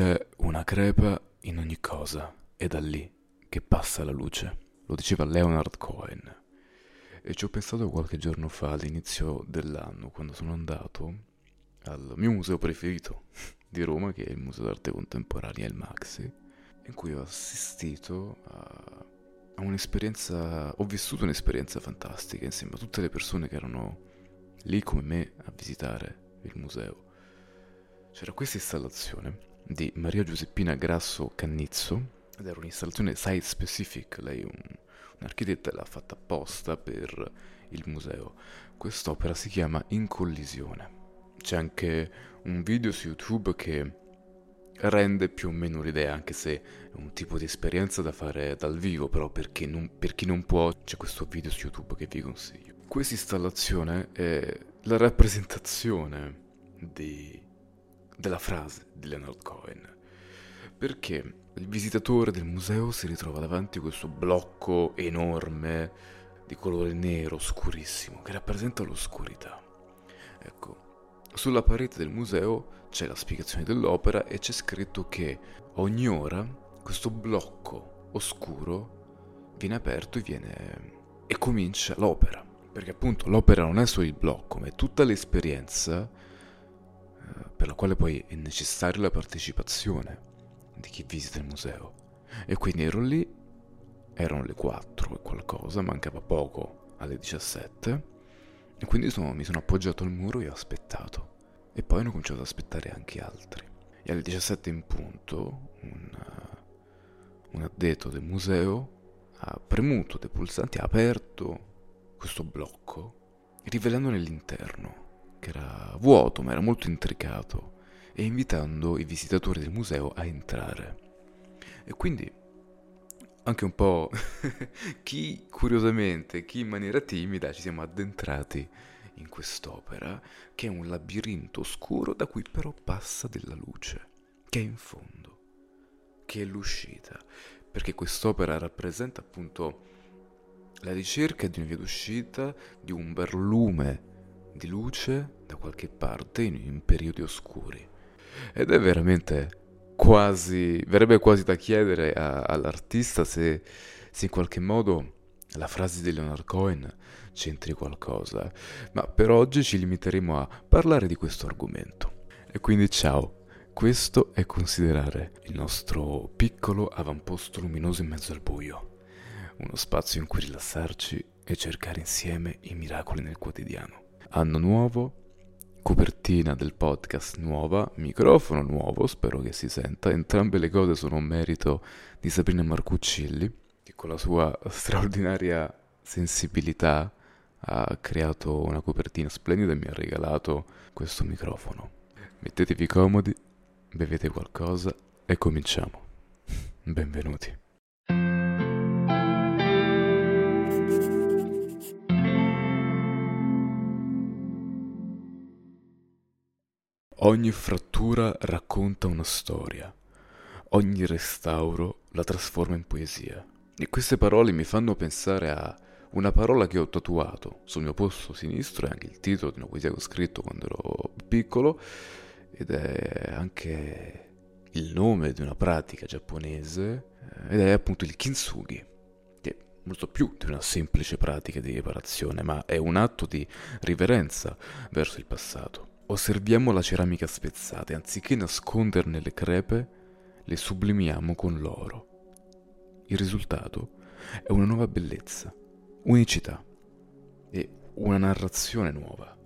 C'è una crepa in ogni cosa, è da lì che passa la luce. Lo diceva Leonard Cohen. E ci ho pensato qualche giorno fa, all'inizio dell'anno, quando sono andato al mio museo preferito di Roma, che è il Museo d'Arte Contemporanea, il Maxi, in cui ho assistito a, un'esperienza, ho vissuto un'esperienza fantastica insieme a tutte le persone che erano lì come me a visitare il museo. C'era questa installazione di Maria Giuseppina Grasso Cannizzo, ed era un'installazione site specific, lei un, un'architetta l'ha fatta apposta per il museo. Quest'opera si chiama In collisione. C'è anche un video su YouTube che rende più o meno l'idea, anche se è un tipo di esperienza da fare dal vivo, però non, per chi non può c'è questo video su YouTube che vi consiglio. Questa installazione è la rappresentazione di della frase di Leonard Cohen. Perché il visitatore del museo si ritrova davanti a questo blocco enorme di colore nero scurissimo che rappresenta l'oscurità. Ecco, sulla parete del museo c'è la spiegazione dell'opera e c'è scritto che ogni ora questo blocco oscuro viene aperto e, viene... e comincia l'opera. Perché appunto l'opera non è solo il blocco, ma è tutta l'esperienza per la quale poi è necessaria la partecipazione di chi visita il museo. E quindi ero lì, erano le 4 e qualcosa, mancava poco alle 17, e quindi sono, mi sono appoggiato al muro e ho aspettato. E poi hanno cominciato ad aspettare anche altri. E alle 17 in punto un, un addetto del museo ha premuto dei pulsanti, ha aperto questo blocco, rivelandone l'interno che era vuoto ma era molto intricato, e invitando i visitatori del museo a entrare. E quindi anche un po' chi curiosamente, chi in maniera timida ci siamo addentrati in quest'opera, che è un labirinto oscuro da cui però passa della luce, che è in fondo, che è l'uscita, perché quest'opera rappresenta appunto la ricerca di una via d'uscita, di un barlume di luce da qualche parte in, in periodi oscuri. Ed è veramente quasi, verrebbe quasi da chiedere a, all'artista se, se in qualche modo la frase di Leonard Cohen c'entri qualcosa, ma per oggi ci limiteremo a parlare di questo argomento. E quindi ciao, questo è considerare il nostro piccolo avamposto luminoso in mezzo al buio, uno spazio in cui rilassarci e cercare insieme i miracoli nel quotidiano anno nuovo, copertina del podcast nuova, microfono nuovo, spero che si senta. Entrambe le cose sono un merito di Sabrina Marcuccilli, che con la sua straordinaria sensibilità ha creato una copertina splendida e mi ha regalato questo microfono. Mettetevi comodi, bevete qualcosa e cominciamo. Benvenuti. Ogni frattura racconta una storia, ogni restauro la trasforma in poesia. E queste parole mi fanno pensare a una parola che ho tatuato sul mio polso sinistro, è anche il titolo di una poesia che ho scritto quando ero piccolo, ed è anche il nome di una pratica giapponese, eh, ed è appunto il kintsugi, molto più di una semplice pratica di riparazione, ma è un atto di riverenza verso il passato. Osserviamo la ceramica spezzata e anziché nasconderne le crepe, le sublimiamo con l'oro. Il risultato è una nuova bellezza, unicità e una narrazione nuova.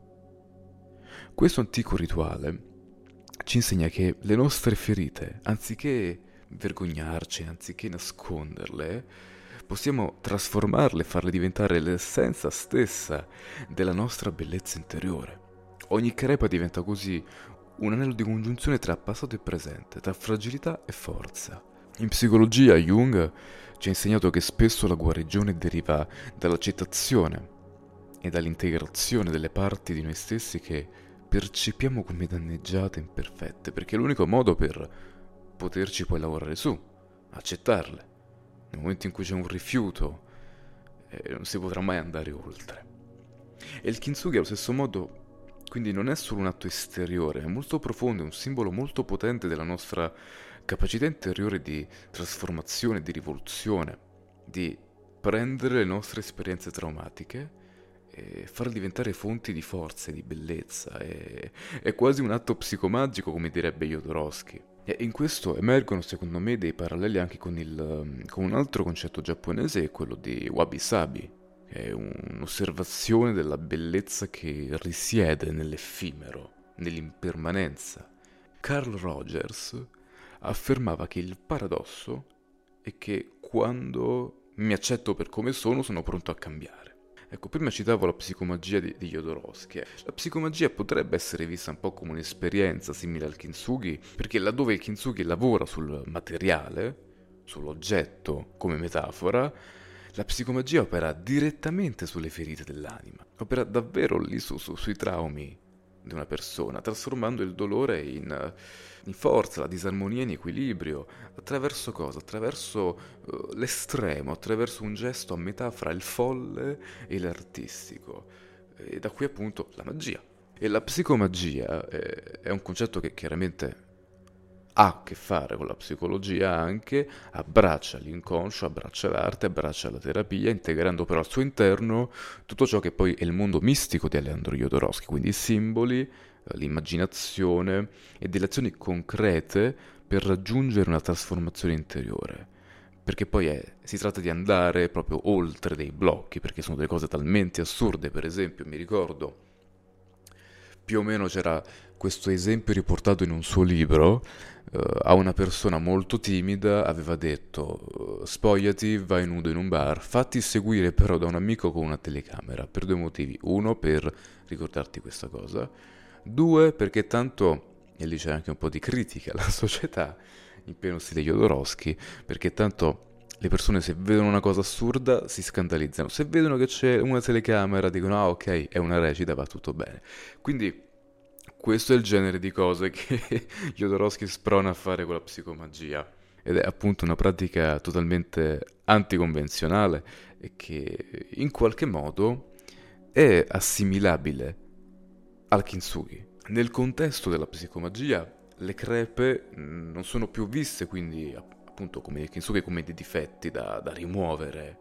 Questo antico rituale ci insegna che le nostre ferite, anziché vergognarci, anziché nasconderle, possiamo trasformarle, farle diventare l'essenza stessa della nostra bellezza interiore. Ogni crepa diventa così un anello di congiunzione tra passato e presente, tra fragilità e forza. In psicologia Jung ci ha insegnato che spesso la guarigione deriva dall'accettazione e dall'integrazione delle parti di noi stessi che percepiamo come danneggiate e imperfette, perché è l'unico modo per poterci poi lavorare su, accettarle. Nel momento in cui c'è un rifiuto, eh, non si potrà mai andare oltre. E il kintsugi allo stesso modo Quindi non è solo un atto esteriore, è molto profondo, è un simbolo molto potente della nostra capacità interiore di trasformazione, di rivoluzione, di prendere le nostre esperienze traumatiche e farle diventare fonti di forza e di bellezza. È, è quasi un atto psicomagico, come direbbe Jodorowsky. E in questo emergono secondo me dei paralleli anche con, il, con un altro concetto giapponese, quello di wabi sabi, che è un'osservazione della bellezza che risiede nell'effimero, nell'impermanenza. Carl Rogers affermava che il paradosso è che quando mi accetto per come sono sono pronto a cambiare. Ecco, prima citavo la psicomagia di, di Jodorowsky. La psicomagia potrebbe essere vista un po' come un'esperienza simile al kintsugi, perché laddove il kintsugi lavora sul materiale, sull'oggetto come metafora, la psicomagia opera direttamente sulle ferite dell'anima, opera davvero lì su, su, sui traumi di una persona, trasformando il dolore in, in, forza, la disarmonia in equilibrio, attraverso cosa? Attraverso uh, l'estremo, attraverso un gesto a metà fra il folle e l'artistico. E da qui appunto la magia. E la psicomagia è, è un concetto che chiaramente ha a che fare con la psicologia anche, abbraccia l'inconscio, abbraccia l'arte, abbraccia la terapia, integrando però al suo interno tutto ciò che poi è il mondo mistico di Alejandro Jodorowsky, quindi i simboli, eh, l'immaginazione e delle azioni concrete per raggiungere una trasformazione interiore. Perché poi è, si tratta di andare proprio oltre dei blocchi, perché sono delle cose talmente assurde, per esempio mi ricordo più o meno c'era questo esempio riportato in un suo libro, uh, a una persona molto timida aveva detto uh, spogliati, vai nudo in un bar, fatti seguire però da un amico con una telecamera, per due motivi. Uno, per ricordarti questa cosa. Due, perché tanto, e lì c'è anche un po' di critica alla società, in pieno stile Jodorowsky, perché tanto le persone se vedono una cosa assurda si scandalizzano, se vedono che c'è una telecamera dicono ah ok è una recita va tutto bene. Quindi questo è il genere di cose che Jodorowsky sprona a fare con la psicomagia ed è appunto una pratica totalmente anticonvenzionale e che in qualche modo è assimilabile al kintsugi. Nel contesto della psicomagia le crepe non sono più viste quindi appunto come il kintsugi come dei difetti da, da rimuovere,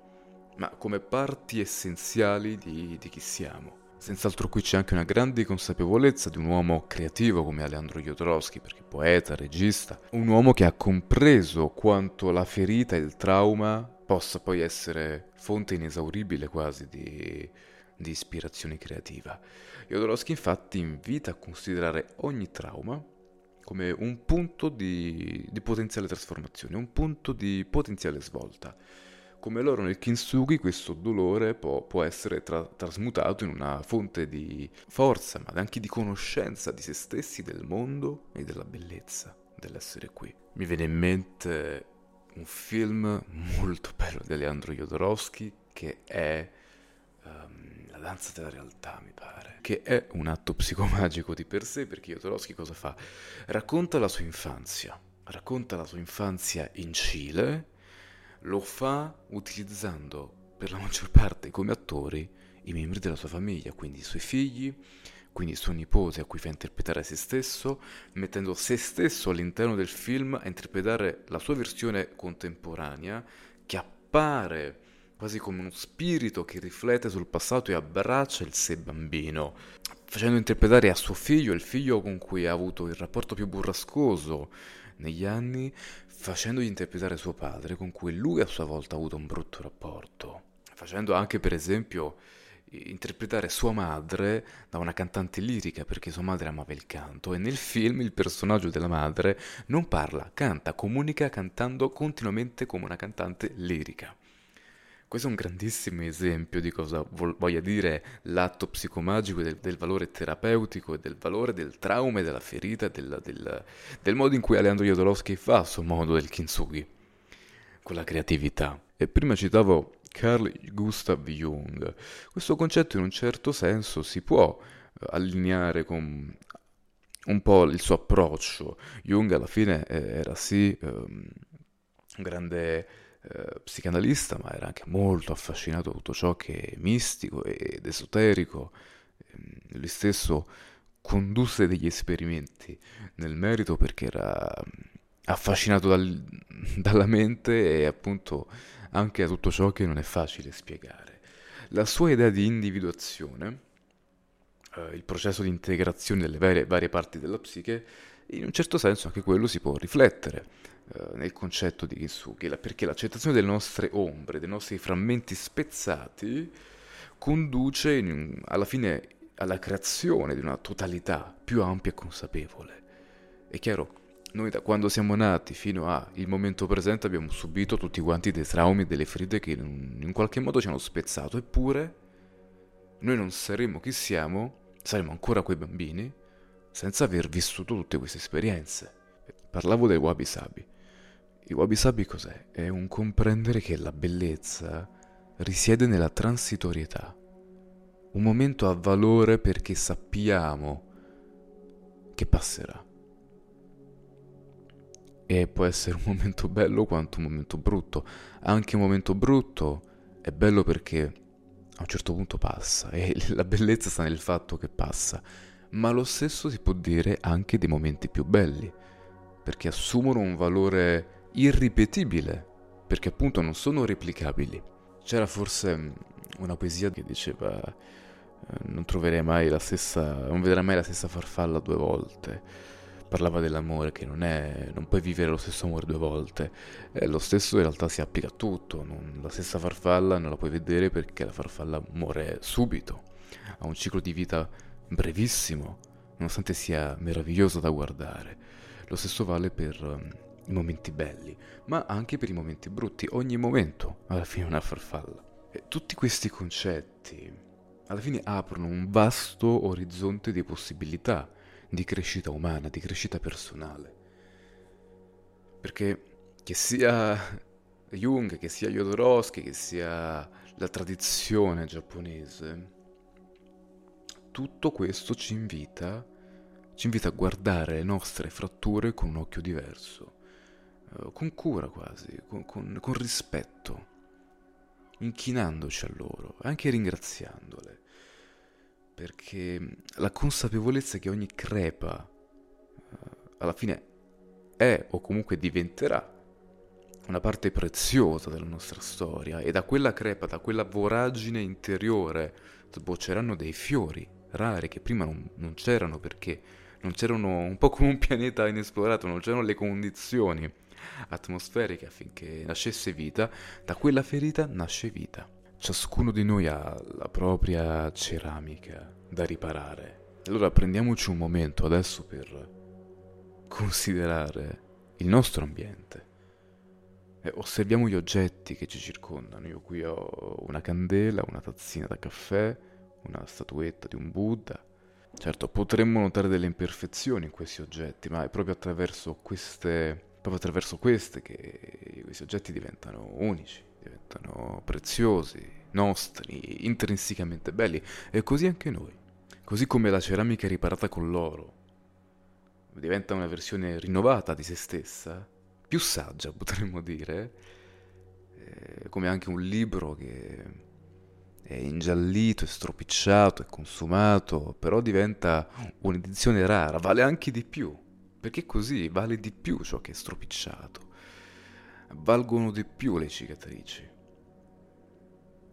ma come parti essenziali di, di chi siamo. Senz'altro qui c'è anche una grande consapevolezza di un uomo creativo come Alejandro Jodorowsky, perché poeta, regista, un uomo che ha compreso quanto la ferita e il trauma possa poi essere fonte inesauribile quasi di, di ispirazione creativa. Jodorowsky infatti invita a considerare ogni trauma come un punto di, di potenziale trasformazione, un punto di potenziale svolta come loro nel kintsugi questo dolore può, può essere tra- trasmutato in una fonte di forza, ma anche di conoscenza di se stessi, del mondo e della bellezza dell'essere qui. Mi viene in mente un film molto bello di Leandro Jodorowsky che è um, La danza della realtà, mi pare, che è un atto psicomagico di per sé perché Jodorowsky cosa fa? Racconta la sua infanzia, racconta la sua infanzia in Cile lo fa utilizzando per la maggior parte come attori i membri della sua famiglia, quindi i suoi figli, quindi suo nipote a cui fa interpretare se stesso, mettendo se stesso all'interno del film a interpretare la sua versione contemporanea che appare quasi come uno spirito che riflette sul passato e abbraccia il sé bambino, facendo interpretare a suo figlio il figlio con cui ha avuto il rapporto più burrascoso negli anni, facendogli interpretare suo padre con cui lui a sua volta ha avuto un brutto rapporto, facendo anche per esempio interpretare sua madre da una cantante lirica perché sua madre amava il canto e nel film il personaggio della madre non parla, canta, comunica cantando continuamente come una cantante lirica. Questo è un grandissimo esempio di cosa voglia dire l'atto psicomagico del, del, valore terapeutico e del valore del trauma e della ferita, del, del, del modo in cui Alejandro Jodorowsky fa a suo modo del kintsugi, con la creatività. E prima citavo Carl Gustav Jung. Questo concetto in un certo senso si può eh, allineare con un po' il suo approccio. Jung alla fine eh, era sì um, un grande eh, psicanalista, ma era anche molto affascinato da tutto ciò che è mistico ed esoterico. Ehm, lui stesso condusse degli esperimenti nel merito perché era affascinato dal, dalla mente e appunto anche a tutto ciò che non è facile spiegare. La sua idea di individuazione, eh, il processo di integrazione delle varie, varie, parti della psiche, in un certo senso anche quello si può riflettere nel concetto di Kintsugi, perché l'accettazione delle nostre ombre, dei nostri frammenti spezzati, conduce in, alla fine alla creazione di una totalità più ampia e consapevole. È chiaro, noi da quando siamo nati fino al momento presente abbiamo subito tutti quanti dei traumi e delle ferite che in, in qualche modo ci hanno spezzato, eppure noi non saremmo chi siamo, saremmo ancora quei bambini, senza aver vissuto tutte queste esperienze. Parlavo del wabi sabi. Il wabi sabi cos'è? È un comprendere che la bellezza risiede nella transitorietà. Un momento ha valore perché sappiamo che passerà e può essere un momento bello quanto un momento brutto. Anche un momento brutto è bello perché a un certo punto passa e la bellezza sta nel fatto che passa. Ma lo stesso si può dire anche dei momenti più belli, perché assumono un valore irripetibile, perché appunto non sono replicabili. C'era forse una poesia che diceva eh, non troverai mai la stessa, non vedrai mai la stessa farfalla due volte parlava dell'amore, che non è, non puoi vivere lo stesso amore due volte, eh, lo stesso in realtà si applica a tutto, non, la stessa farfalla non la puoi vedere perché la farfalla muore subito, ha un ciclo di vita brevissimo, nonostante sia meraviglioso da guardare. Lo stesso vale per um, i momenti belli, ma anche per i momenti brutti, ogni momento alla fine è una farfalla. E tutti questi concetti alla fine aprono un vasto orizzonte di possibilità di crescita umana, di crescita personale. Perché che sia Jung, che sia Jodorowsky, che sia la tradizione giapponese, tutto questo ci invita, ci invita a guardare le nostre fratture con un occhio diverso, con cura quasi, con, con, con rispetto, inchinandoci a loro, anche ringraziandole perché la consapevolezza che ogni crepa uh, alla fine è o comunque diventerà una parte preziosa della nostra storia e da quella crepa, da quella voragine interiore sbocceranno dei fiori rari che prima non, non c'erano perché non c'erano un po' come un pianeta inesplorato, non c'erano le condizioni atmosferiche affinché nascesse vita, da quella ferita nasce vita. Ciascuno di noi ha la propria ceramica da riparare. Allora prendiamoci un momento adesso per considerare il nostro ambiente. E osserviamo gli oggetti che ci circondano. Io qui ho una candela, una tazzina da caffè, una statuetta di un Buddha. Certo, potremmo notare delle imperfezioni in questi oggetti, ma è proprio attraverso queste, proprio attraverso queste che questi oggetti diventano unici diventano preziosi, nostri, intrinsecamente belli, e così anche noi. Così come la ceramica riparata con l'oro diventa una versione rinnovata di se stessa, più saggia potremmo dire, eh, come anche un libro che è ingiallito, è stropicciato, è consumato, però diventa un'edizione rara, vale anche di più, perché così vale di più ciò che è stropicciato valgono di più le cicatrici.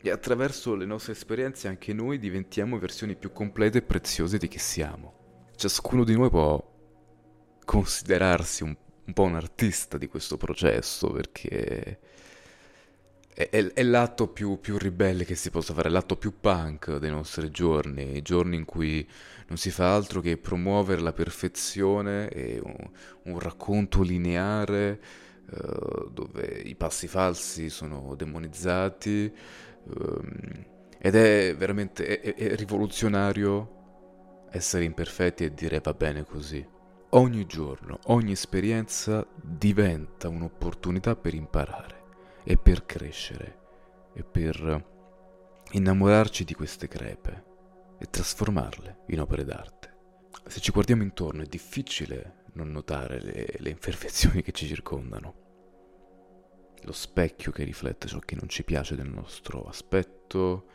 E attraverso le nostre esperienze anche noi diventiamo versioni più complete e preziose di chi siamo. Ciascuno di noi può considerarsi un, un po' un artista di questo processo perché è, è, è l'atto più, più, ribelle che si possa fare, l'atto più punk dei nostri giorni, i giorni in cui non si fa altro che promuovere la perfezione e un, un racconto lineare eh, dove i passi falsi sono demonizzati um, ed è veramente è, è rivoluzionario essere imperfetti e dire va bene così. Ogni giorno, ogni esperienza diventa un'opportunità per imparare e per crescere e per innamorarci di queste crepe e trasformarle in opere d'arte. Se ci guardiamo intorno è difficile non notare le, le imperfezioni che ci circondano. Lo specchio che riflette ciò che non ci piace del nostro aspetto,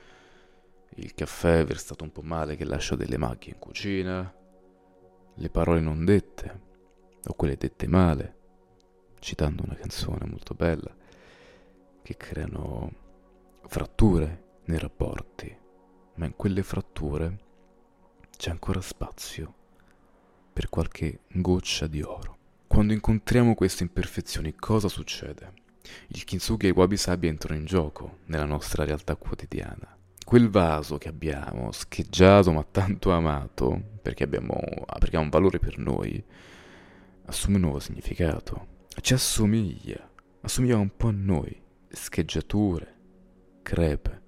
il caffè versato un po' male che lascia delle macchie in cucina, le parole non dette o quelle dette male, citando una canzone molto bella, che creano fratture nei rapporti, ma in quelle fratture c'è ancora spazio per qualche goccia di oro. Quando incontriamo queste imperfezioni, cosa succede? Il kintsugi e i wabi sabi entrano in gioco nella nostra realtà quotidiana. Quel vaso che abbiamo scheggiato ma tanto amato, perché, abbiamo, perché ha un valore per noi, assume un nuovo significato. Ci assomiglia, assomiglia un po' a noi. Scheggiature, crepe,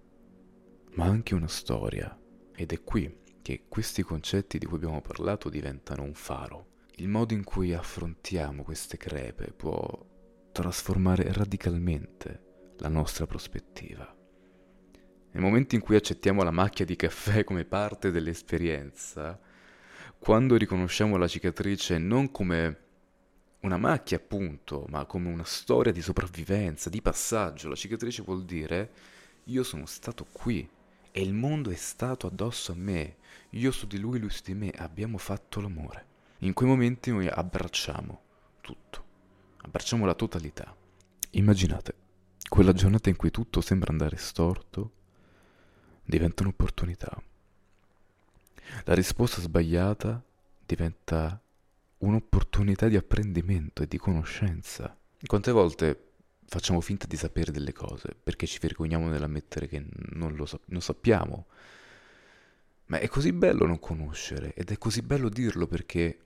ma anche una storia. Ed è qui che questi concetti di cui abbiamo parlato diventano un faro. Il modo in cui affrontiamo queste crepe può trasformare radicalmente la nostra prospettiva. Nel momento in cui accettiamo la macchia di caffè come parte dell'esperienza, quando riconosciamo la cicatrice non come una macchia appunto, ma come una storia di sopravvivenza, di passaggio, la cicatrice vuol dire io sono stato qui e il mondo è stato addosso a me, io su di lui, lui su di me, abbiamo fatto l'amore. In quei momenti noi abbracciamo tutto abbracciamo la totalità. Immaginate, quella giornata in cui tutto sembra andare storto diventa un'opportunità. La risposta sbagliata diventa un'opportunità di apprendimento e di conoscenza. Quante volte facciamo finta di sapere delle cose perché ci vergogniamo nell'ammettere che non lo sa- non sappiamo. Ma è così bello non conoscere ed è così bello dirlo perché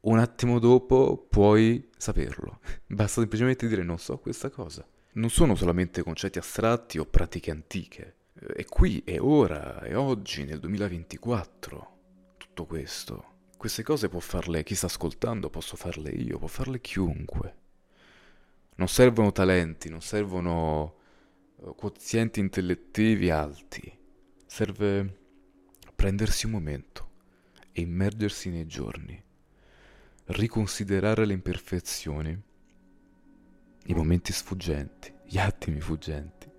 un attimo dopo puoi saperlo. Basta semplicemente dire non so questa cosa. Non sono solamente concetti astratti o pratiche antiche. È qui, è ora, è oggi, nel 2024. Tutto questo. Queste cose può farle chi sta ascoltando, posso farle io, può farle chiunque. Non servono talenti, non servono eh, quozienti intellettivi alti. Serve prendersi un momento e immergersi nei giorni riconsiderare le imperfezioni, i momenti sfuggenti, gli attimi fuggenti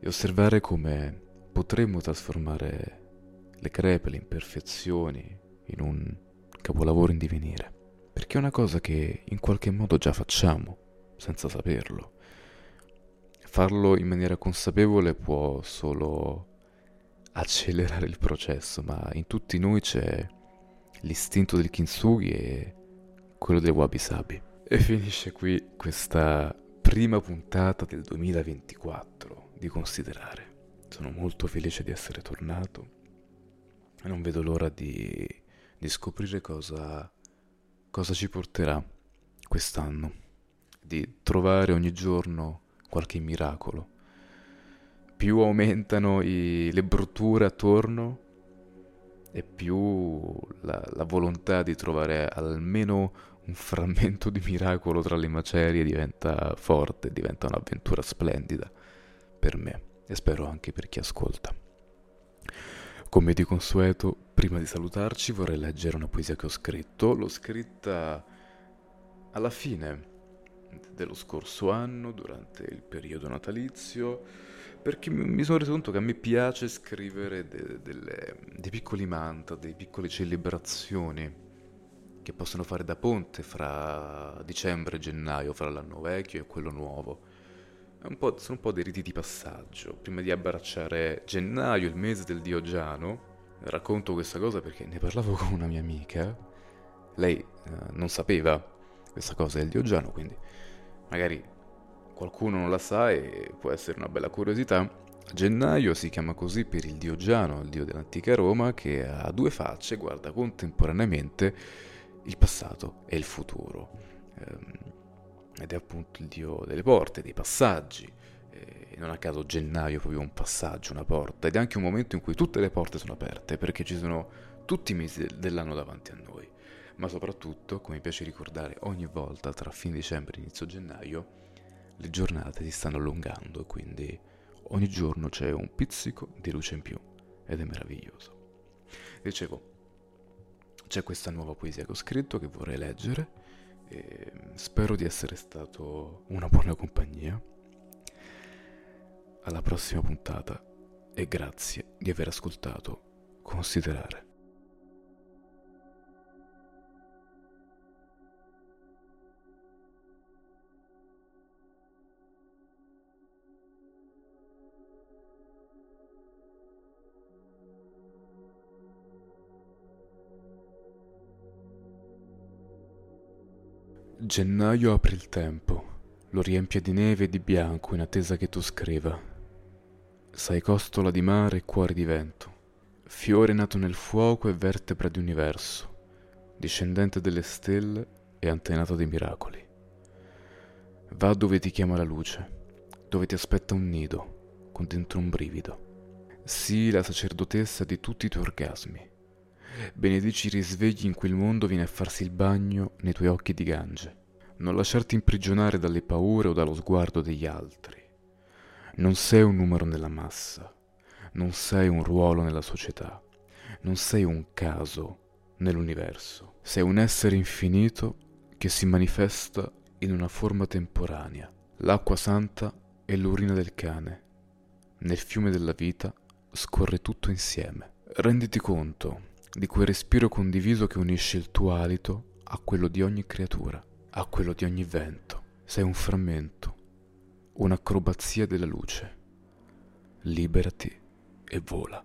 e osservare come potremmo trasformare le crepe, le imperfezioni in un capolavoro in divenire. Perché è una cosa che in qualche modo già facciamo, senza saperlo. Farlo in maniera consapevole può solo accelerare il processo, ma in tutti noi c'è l'istinto del kintsugi e quello del wabi sabi. E finisce qui questa prima puntata del 2024 di considerare. Sono molto felice di essere tornato e non vedo l'ora di, di scoprire cosa, cosa ci porterà quest'anno, di trovare ogni giorno qualche miracolo. Più aumentano i, le brutture attorno, è più la, la, volontà di trovare almeno un frammento di miracolo tra le macerie diventa forte, diventa un'avventura splendida per me e spero anche per chi ascolta. Come di consueto, prima di salutarci vorrei leggere una poesia che ho scritto. L'ho scritta alla fine dello scorso anno, durante il periodo natalizio perché mi sono reso conto che a me piace scrivere de- delle, dei piccoli mantra, delle piccole celebrazioni che possono fare da ponte fra dicembre e gennaio, fra l'anno vecchio e quello nuovo. Un sono un po' dei riti di passaggio. Prima di abbracciare gennaio, il mese del dio Giano, racconto questa cosa perché ne parlavo con una mia amica. Lei eh, non sapeva questa cosa del dio Giano, quindi magari qualcuno non la sa e può essere una bella curiosità. Gennaio si chiama così per il dio Giano, il dio dell'antica Roma, che ha due facce, guarda contemporaneamente il passato e il futuro. Ehm, ed è appunto il dio delle porte, dei passaggi. E non a caso gennaio è proprio un passaggio, una porta, ed è anche un momento in cui tutte le porte sono aperte, perché ci sono tutti i mesi dell'anno davanti a noi. Ma soprattutto, come mi piace ricordare ogni volta tra fine dicembre e inizio gennaio, le giornate si stanno allungando e quindi ogni giorno c'è un pizzico di luce in più ed è meraviglioso. Dicevo, c'è questa nuova poesia che ho scritto che vorrei leggere e spero di essere stato una buona compagnia. Alla prossima puntata e grazie di aver ascoltato Considerare. Gennaio apre il tempo, lo riempie di neve e di bianco in attesa che tu scriva. Sei costola di mare e cuore di vento, fiore nato nel fuoco e vertebra di universo, discendente delle stelle e antenato dei miracoli. Va dove ti chiama la luce, dove ti aspetta un nido, con dentro un brivido. Sii la sacerdotessa di tutti i tuoi orgasmi. Benedici i risvegli in cui il mondo viene a farsi il bagno nei tuoi occhi di gange. Non lasciarti imprigionare dalle paure o dallo sguardo degli altri. Non sei un numero nella massa, non sei un ruolo nella società, non sei un caso nell'universo. Sei un essere infinito che si manifesta in una forma temporanea. L'acqua santa e l'urina del cane. Nel fiume della vita scorre tutto insieme. Renditi conto di quel respiro condiviso che unisce il tuo alito a quello di ogni creatura, a quello di ogni vento. Sei un frammento, un'acrobazia della luce. Liberati e vola.